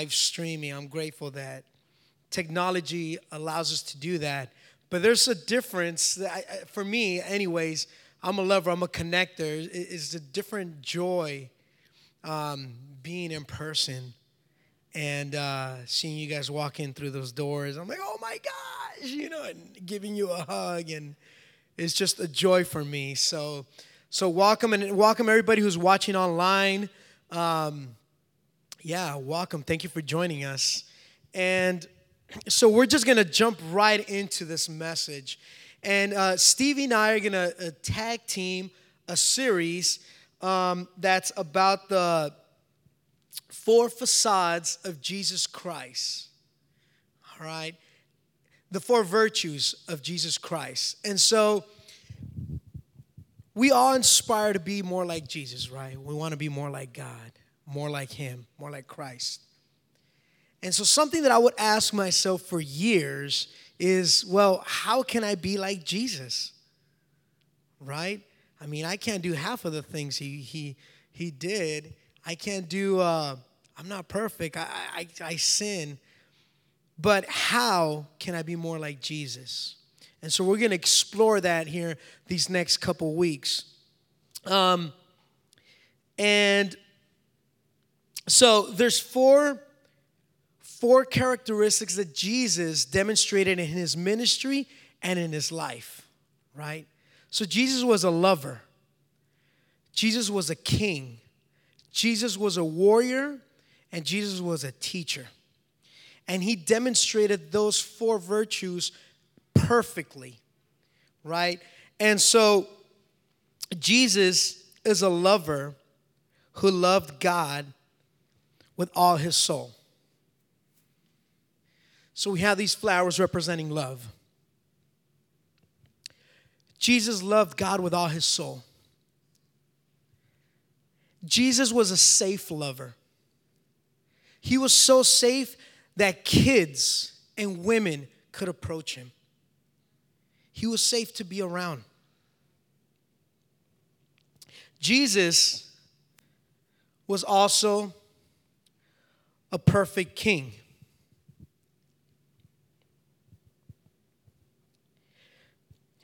live streaming. I'm grateful that technology allows us to do that. But there's a difference I, for me, anyways. I'm a lover. I'm a connector. It's a different joy um, being in person and uh, seeing you guys walk in through those doors. I'm like, oh my gosh, you know, and giving you a hug, and it's just a joy for me. So, so welcome and welcome everybody who's watching online. Um, yeah, welcome. Thank you for joining us. And so we're just going to jump right into this message. And uh, Stevie and I are going to uh, tag team a series um, that's about the four facades of Jesus Christ. All right? The four virtues of Jesus Christ. And so we all inspire to be more like Jesus, right? We want to be more like God more like Him, more like Christ. And so, something that I would ask myself for years is well, how can I be like Jesus? Right? I mean, I can't do half of the things He, he, he did. I can't do, uh, I'm not perfect, I, I, I sin. But how can I be more like Jesus? And so, we're going to explore that here these next couple weeks. Um, and so there's four four characteristics that Jesus demonstrated in his ministry and in his life, right? So Jesus was a lover. Jesus was a king. Jesus was a warrior and Jesus was a teacher. And he demonstrated those four virtues perfectly, right? And so Jesus is a lover who loved God with all his soul. So we have these flowers representing love. Jesus loved God with all his soul. Jesus was a safe lover. He was so safe that kids and women could approach him. He was safe to be around. Jesus was also a perfect king.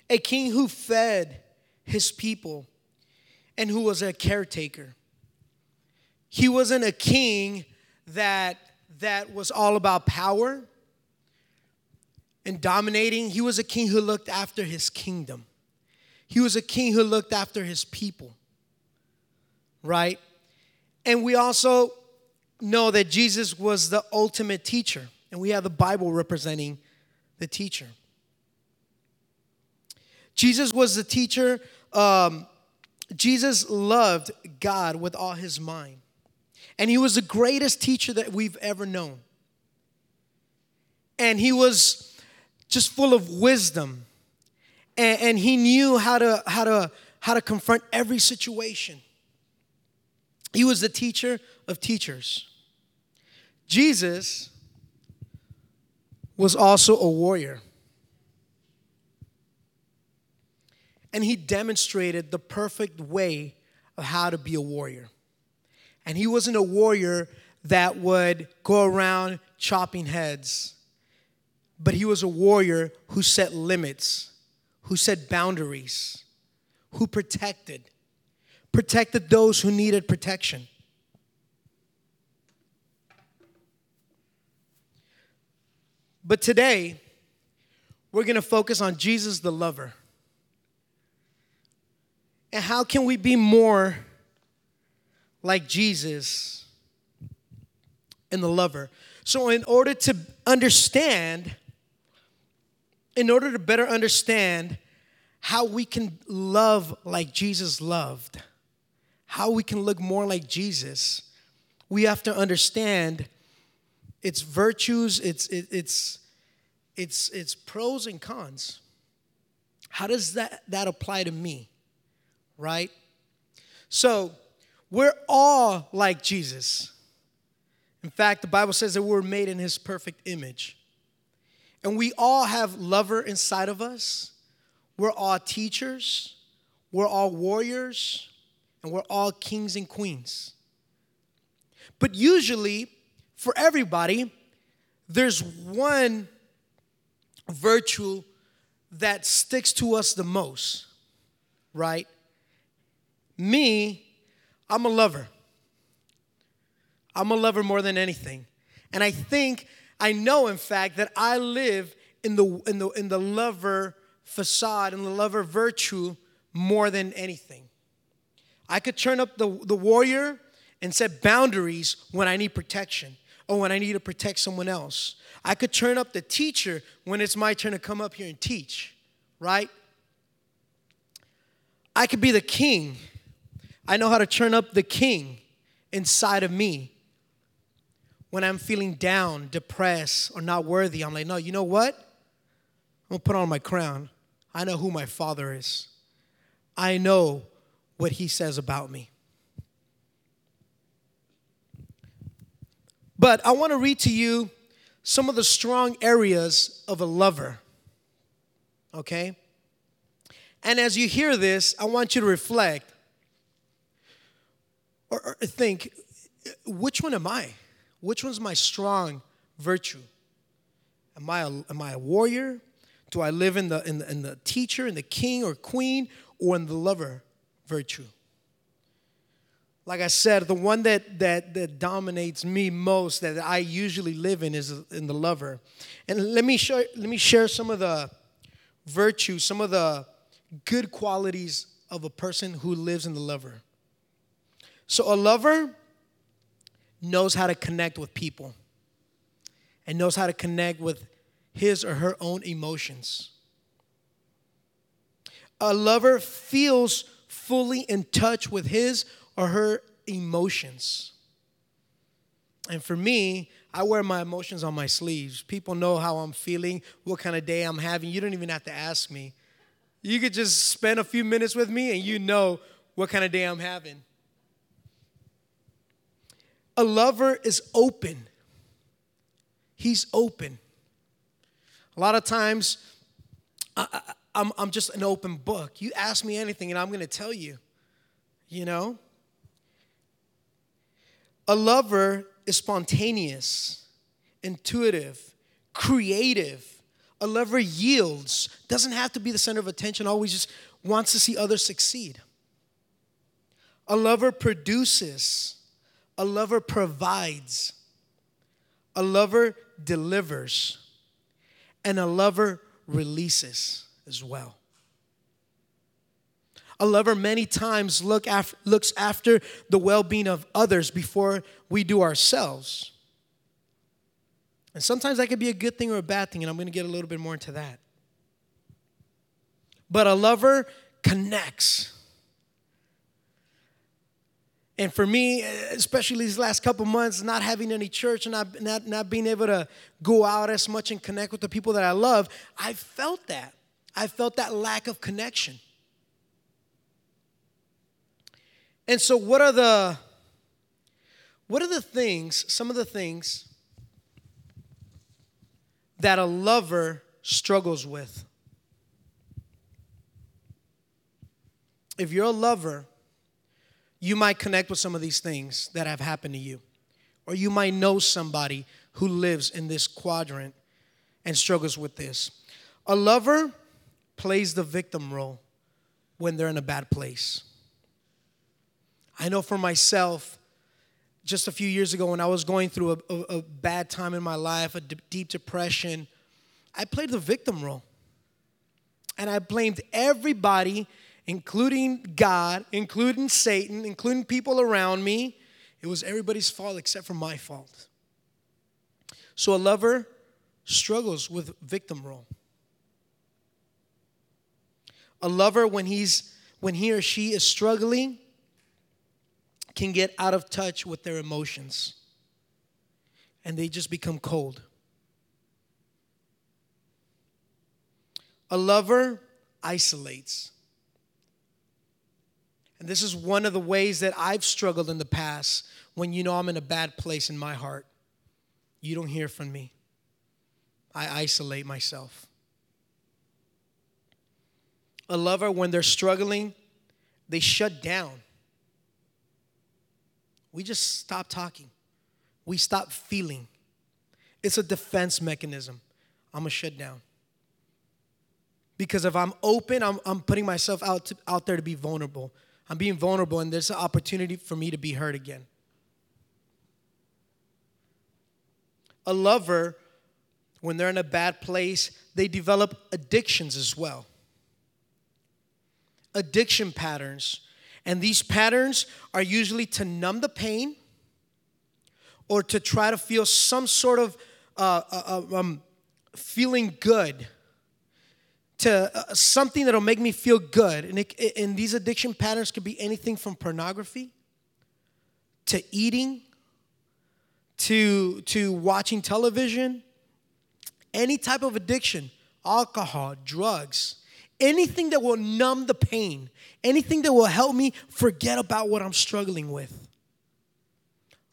A king who fed his people and who was a caretaker. He wasn't a king that, that was all about power and dominating. He was a king who looked after his kingdom. He was a king who looked after his people. Right? And we also know that Jesus was the ultimate teacher, and we have the Bible representing the teacher. Jesus was the teacher. Um, Jesus loved God with all his mind. And he was the greatest teacher that we've ever known. And he was just full of wisdom. And, and he knew how to, how, to, how to confront every situation. He was the teacher of teachers. Jesus was also a warrior. And he demonstrated the perfect way of how to be a warrior. And he wasn't a warrior that would go around chopping heads, but he was a warrior who set limits, who set boundaries, who protected, protected those who needed protection. But today, we're going to focus on Jesus the lover. And how can we be more like Jesus and the lover? So, in order to understand, in order to better understand how we can love like Jesus loved, how we can look more like Jesus, we have to understand its virtues, its, its, its, its pros and cons. How does that, that apply to me? Right? So, we're all like Jesus. In fact, the Bible says that we're made in his perfect image. And we all have lover inside of us. We're all teachers. We're all warriors. And we're all kings and queens. But usually, for everybody, there's one virtue that sticks to us the most, right? Me, I'm a lover. I'm a lover more than anything. And I think, I know in fact, that I live in the, in the, in the lover facade and the lover virtue more than anything. I could turn up the, the warrior and set boundaries when I need protection Oh, or when I need to protect someone else. I could turn up the teacher when it's my turn to come up here and teach, right? I could be the king. I know how to turn up the king inside of me. When I'm feeling down, depressed, or not worthy, I'm like, no, you know what? I'm gonna put on my crown. I know who my father is. I know what he says about me. But I want to read to you some of the strong areas of a lover. Okay? And as you hear this, I want you to reflect or, or think which one am I? Which one's my strong virtue? Am I a, am I a warrior? Do I live in the, in the in the teacher, in the king or queen, or in the lover virtue? Like I said, the one that, that, that dominates me most, that I usually live in, is in the lover. And let me, show, let me share some of the virtues, some of the good qualities of a person who lives in the lover. So, a lover knows how to connect with people and knows how to connect with his or her own emotions. A lover feels fully in touch with his or her emotions. And for me, I wear my emotions on my sleeves. People know how I'm feeling, what kind of day I'm having. You don't even have to ask me. You could just spend a few minutes with me and you know what kind of day I'm having. A lover is open. He's open. A lot of times, I, am just an open book. You ask me anything, and I'm going to tell you. You know? A lover is spontaneous, intuitive, creative. A lover yields, doesn't have to be the center of attention, always just wants to see others succeed. A lover produces, a lover provides, a lover delivers, and a lover releases as well. A lover many times look after, looks after the well being of others before we do ourselves. And sometimes that could be a good thing or a bad thing, and I'm going to get a little bit more into that. But a lover connects. And for me, especially these last couple months, not having any church and not, not, not being able to go out as much and connect with the people that I love, I felt that. I felt that lack of connection. And so what are the what are the things, some of the things that a lover struggles with? If you're a lover, you might connect with some of these things that have happened to you. Or you might know somebody who lives in this quadrant and struggles with this. A lover plays the victim role when they're in a bad place. I know for myself, just a few years ago when I was going through a, a, a bad time in my life, a d- deep depression, I played the victim role. And I blamed everybody, including God, including Satan, including people around me. It was everybody's fault except for my fault. So a lover struggles with victim role. A lover, when he's when he or she is struggling, can get out of touch with their emotions and they just become cold. A lover isolates. And this is one of the ways that I've struggled in the past when you know I'm in a bad place in my heart. You don't hear from me. I isolate myself. A lover, when they're struggling, they shut down we just stop talking. we stop feeling. It's a defense mechanism. I'm gonna shut down. Because if I'm open, I'm, I'm putting myself out, to, out there to be vulnerable. I'm being vulnerable, and there's an opportunity for me to be hurt again. A lover, when they're in a bad place, they develop addictions as well. Addiction patterns. And these patterns are usually to numb the pain or to try to feel some sort of uh, uh, uh um, feeling good to uh, something that'll make me feel good. And, it, and these addiction patterns could be anything from pornography to eating to, to watching television, any type of addiction, alcohol, drugs, anything that will numb the pain, anything that will help me forget about what I'm struggling with.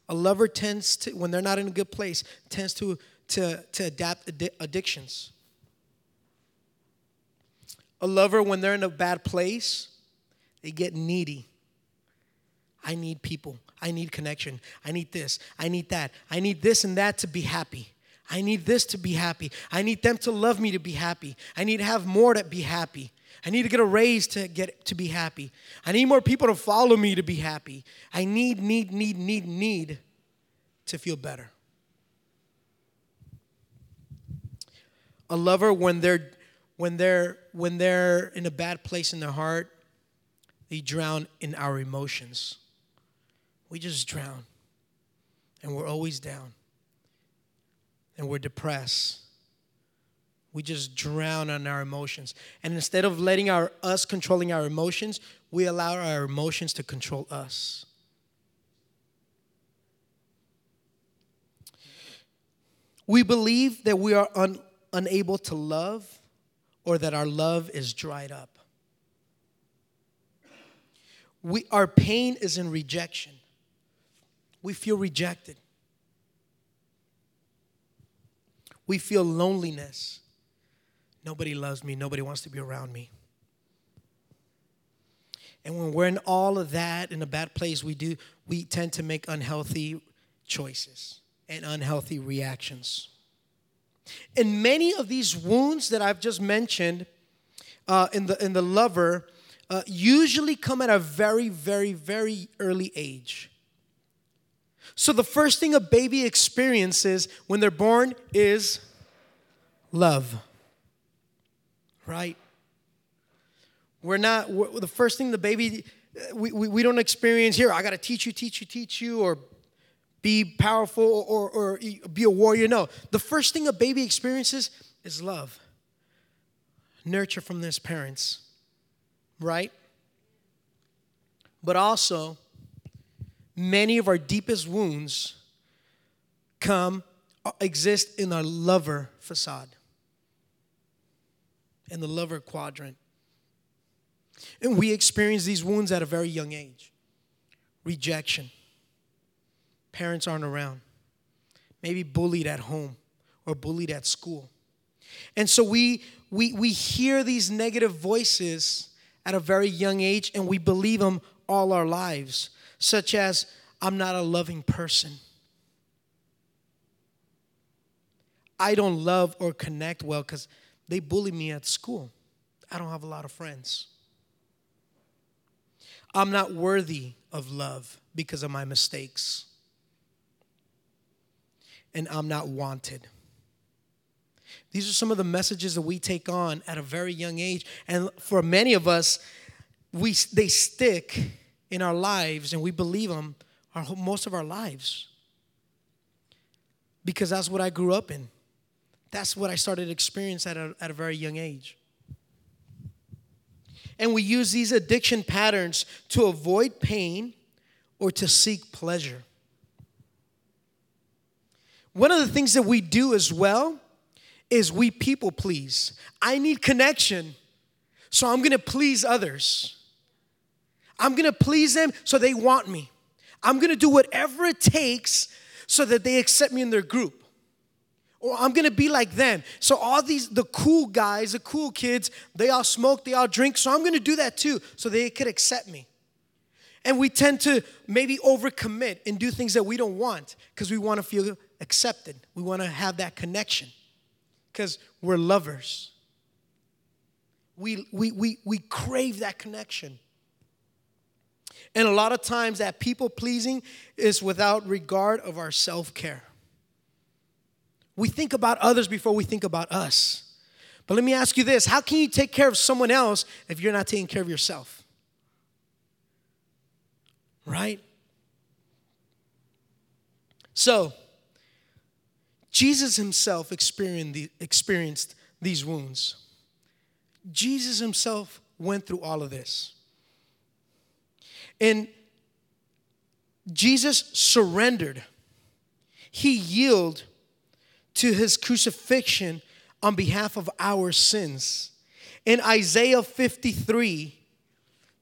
A lover tends to, when they're not in a good place, tends to, to, to adapt addictions. A lover, when they're in a bad place, they get needy. I need people. I need connection. I need this. I need that. I need this and that to be happy. I need this to be happy. I need them to love me to be happy. I need to have more to be happy. I need to get a raise to get to be happy. I need more people to follow me to be happy. I need, need, need, need, need to feel better. A lover when they're when they're when they're in a bad place in their heart, they drown in our emotions. We just drown. And we're always down. And we're depressed. We just drown on our emotions. And instead of letting our us controlling our emotions, we allow our emotions to control us. We believe that we are un, unable to love or that our love is dried up. We, our pain is in rejection. We feel rejected. We feel loneliness. Nobody loves me. Nobody wants to be around me. And when we're in all of that in a bad place, we do we tend to make unhealthy choices and unhealthy reactions. And many of these wounds that I've just mentioned uh, in, the, in the lover uh, usually come at a very, very, very early age. So, the first thing a baby experiences when they're born is love, right? We're not, we're, the first thing the baby, uh, we, we, we don't experience here, I gotta teach you, teach you, teach you, or be powerful or, or be a warrior. No. The first thing a baby experiences is love, nurture from his parents, right? But also, many of our deepest wounds come, uh, exist in our lover facade, in the lover quadrant. And we experience these wounds at a very young age rejection parents aren't around, maybe bullied at home or bullied at school. And so we, we, we hear these negative voices at a very young age and we believe them all our lives, such as, I'm not a loving person. I don't love or connect well because they bully me at school. I don't have a lot of friends. I'm not worthy of love because of my mistakes and I'm not wanted. These are some of the messages that we take on at a very young age. And for many of us, we, they stick in our lives and we believe them our, most of our lives. Because that's what I grew up in. That's what I started to experience at a, at a very young age. And we use these addiction patterns to avoid pain or to seek pleasure. One of the things that we do as well is we people please. I need connection, so I'm gonna please others. I'm gonna please them so they want me. I'm gonna do whatever it takes so that they accept me in their group. Or I'm gonna be like them. So, all these, the cool guys, the cool kids, they all smoke, they all drink, so I'm gonna do that too so they could accept me. And we tend to maybe overcommit and do things that we don't want because we want to feel accepted. We want to have that connection because we're lovers. We, we, we, we crave that connection. And a lot of times that people pleasing is without regard of our self care. We think about others before we think about us. But let me ask you this how can you take care of someone else if you're not taking care of yourself? Right? So, Jesus himself experienced these wounds. Jesus himself went through all of this. And Jesus surrendered, he yielded to his crucifixion on behalf of our sins. In Isaiah 53,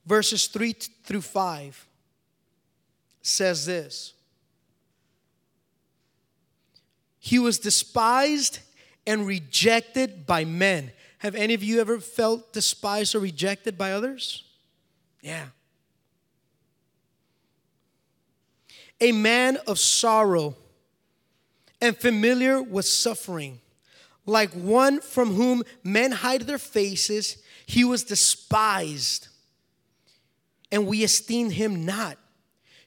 verses 3 through 5, says this He was despised and rejected by men. Have any of you ever felt despised or rejected by others? Yeah. A man of sorrow and familiar with suffering. Like one from whom men hide their faces, he was despised, and we esteemed him not.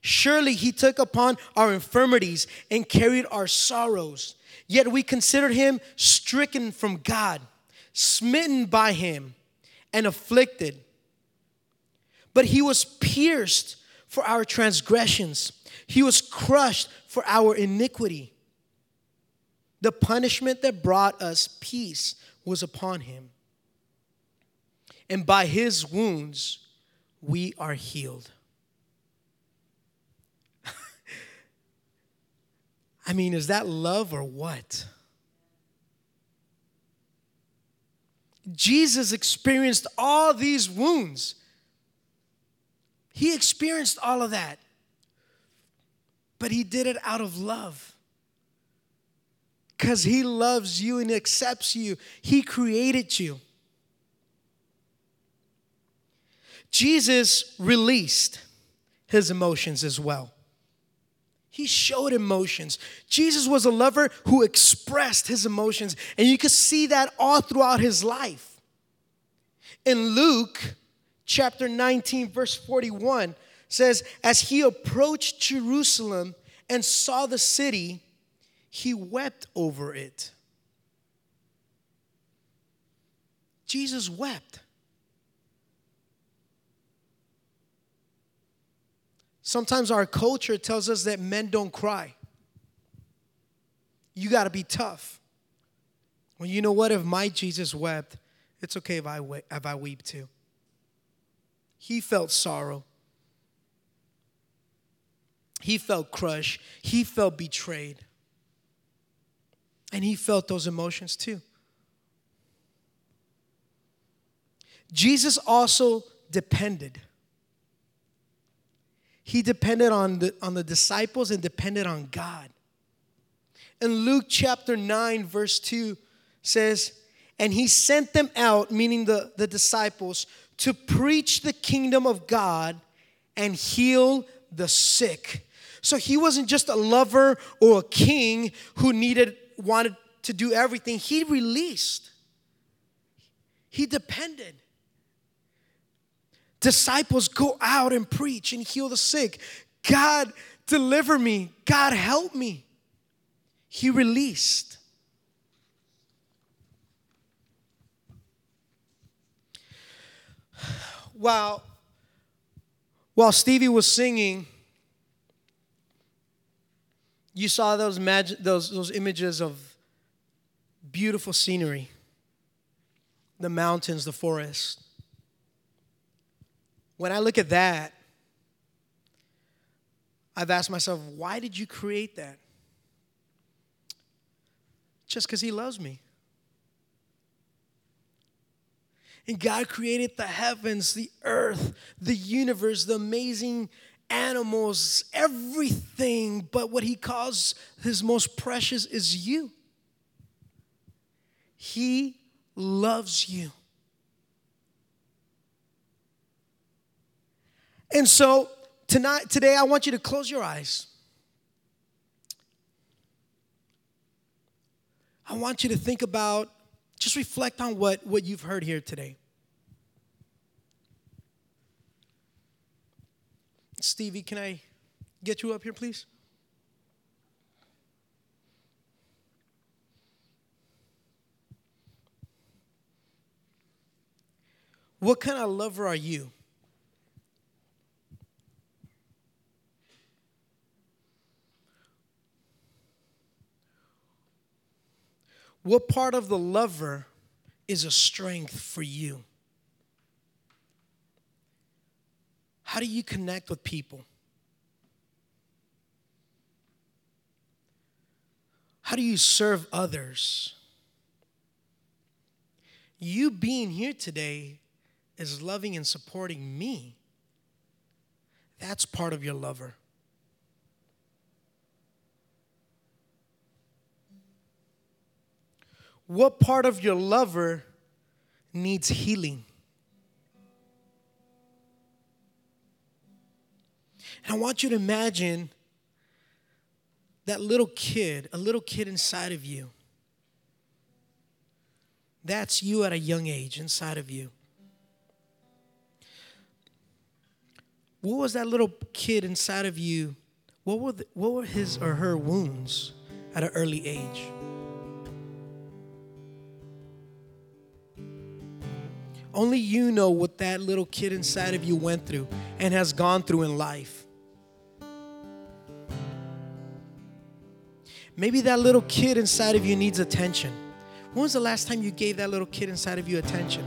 Surely he took upon our infirmities and carried our sorrows. Yet we considered him stricken from God, smitten by him, and afflicted. But he was pierced for our transgressions, he was crushed for our iniquity. The punishment that brought us peace was upon him. And by his wounds, we are healed. I mean, is that love or what? Jesus experienced all these wounds. He experienced all of that. But he did it out of love. Because he loves you and accepts you. He created you. Jesus released his emotions as well. He showed emotions. Jesus was a lover who expressed his emotions, and you could see that all throughout his life. In Luke chapter 19, verse 41, says, As he approached Jerusalem and saw the city, he wept over it. Jesus wept. Sometimes our culture tells us that men don't cry. You got to be tough. Well, you know what? If my Jesus wept, it's okay if I, we- if I weep too. He felt sorrow. He felt crushed. He felt betrayed. And he felt those emotions too. Jesus also depended. He depended on the, on the disciples and depended on God. In Luke chapter 9, verse 2 says, And he sent them out, meaning the, the disciples, to preach the kingdom of God and heal the sick. So he wasn't just a lover or a king who needed, wanted to do everything. He released, he depended disciples go out and preach and heal the sick. God, deliver me. God, help me. He released. While, while Stevie was singing, you saw those, those, those images of beautiful scenery the mountains, the forest when I look at that, I've asked myself, why did you create that? Just because He loves me. And God created the heavens, the earth, the universe, the amazing animals, everything. But what He calls His most precious is you. He loves you. And so tonight, today, I want you to close your eyes. I want you to think about, just reflect on what, what you've heard here today. Stevie, can I get you up here, please? What kind of lover are you? What part of the lover is a strength for you? How do you connect with people? How do you serve others? You being here today is loving and supporting me. That's part of your lover. What part of your lover needs healing? And I want you to imagine that little kid, a little kid inside of you. That's you at a young age inside of you. What was that little kid inside of you? What were, the, what were his or her wounds at an early age? Only you know what that little kid inside of you went through and has gone through in life. Maybe that little kid inside of you needs attention. When was the last time you gave that little kid inside of you attention?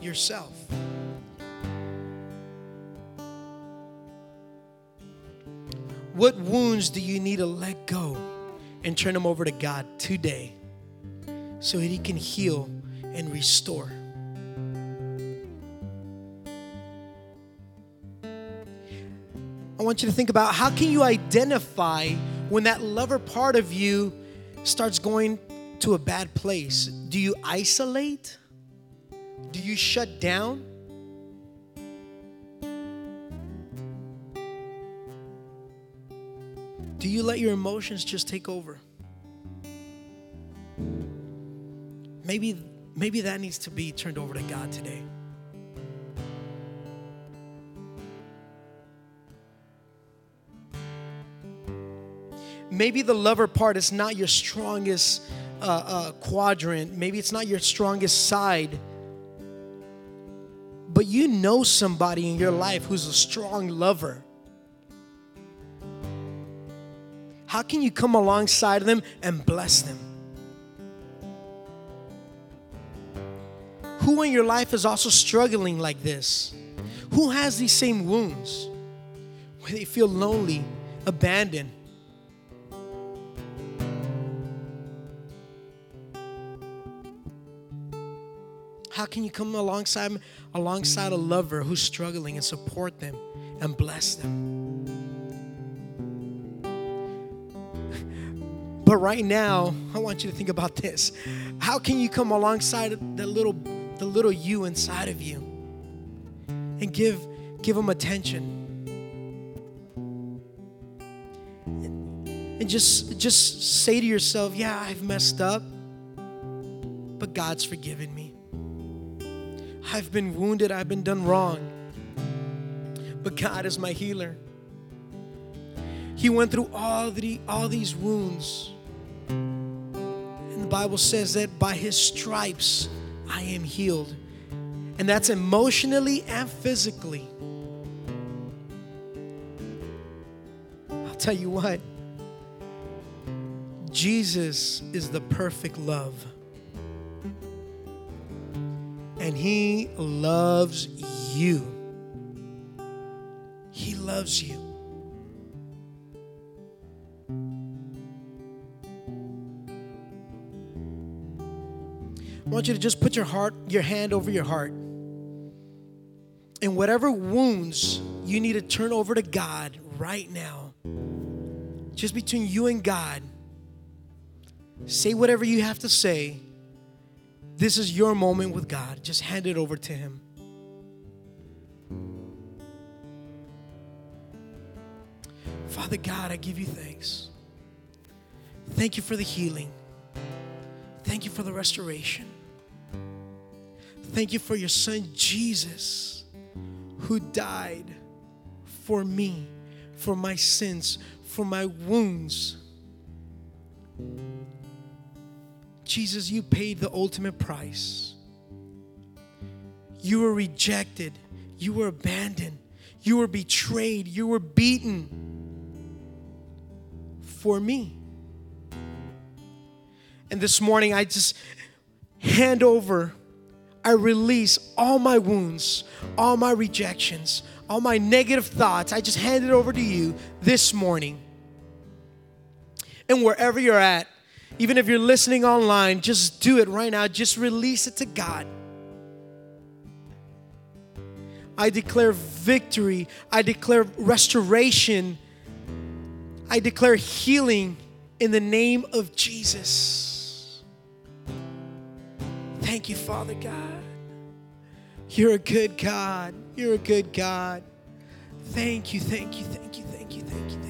Yourself. What wounds do you need to let go and turn them over to God today so that He can heal and restore? I want you to think about how can you identify when that lover part of you starts going to a bad place? Do you isolate? Do you shut down? Do you let your emotions just take over? Maybe maybe that needs to be turned over to God today. Maybe the lover part is not your strongest uh, uh, quadrant. Maybe it's not your strongest side. But you know somebody in your life who's a strong lover. How can you come alongside them and bless them? Who in your life is also struggling like this? Who has these same wounds where they feel lonely, abandoned? How can you come alongside alongside a lover who's struggling and support them and bless them? But right now, I want you to think about this. How can you come alongside the little the little you inside of you and give give them attention? And just just say to yourself, "Yeah, I've messed up, but God's forgiven me." I've been wounded, I've been done wrong. But God is my healer. He went through all, the, all these wounds. And the Bible says that by his stripes I am healed. And that's emotionally and physically. I'll tell you what, Jesus is the perfect love and He loves you. He loves you. I want you to just put your heart, your hand over your heart. And whatever wounds you need to turn over to God right now, just between you and God, say whatever you have to say this is your moment with God. Just hand it over to Him. Father God, I give you thanks. Thank you for the healing. Thank you for the restoration. Thank you for your son Jesus who died for me, for my sins, for my wounds. Jesus, you paid the ultimate price. You were rejected, you were abandoned, you were betrayed, you were beaten for me. And this morning, I just hand over, I release all my wounds, all my rejections, all my negative thoughts. I just hand it over to you this morning. And wherever you're at, even if you're listening online, just do it right now. Just release it to God. I declare victory. I declare restoration. I declare healing in the name of Jesus. Thank you, Father God. You're a good God. You're a good God. Thank you, thank you, thank you, thank you, thank you.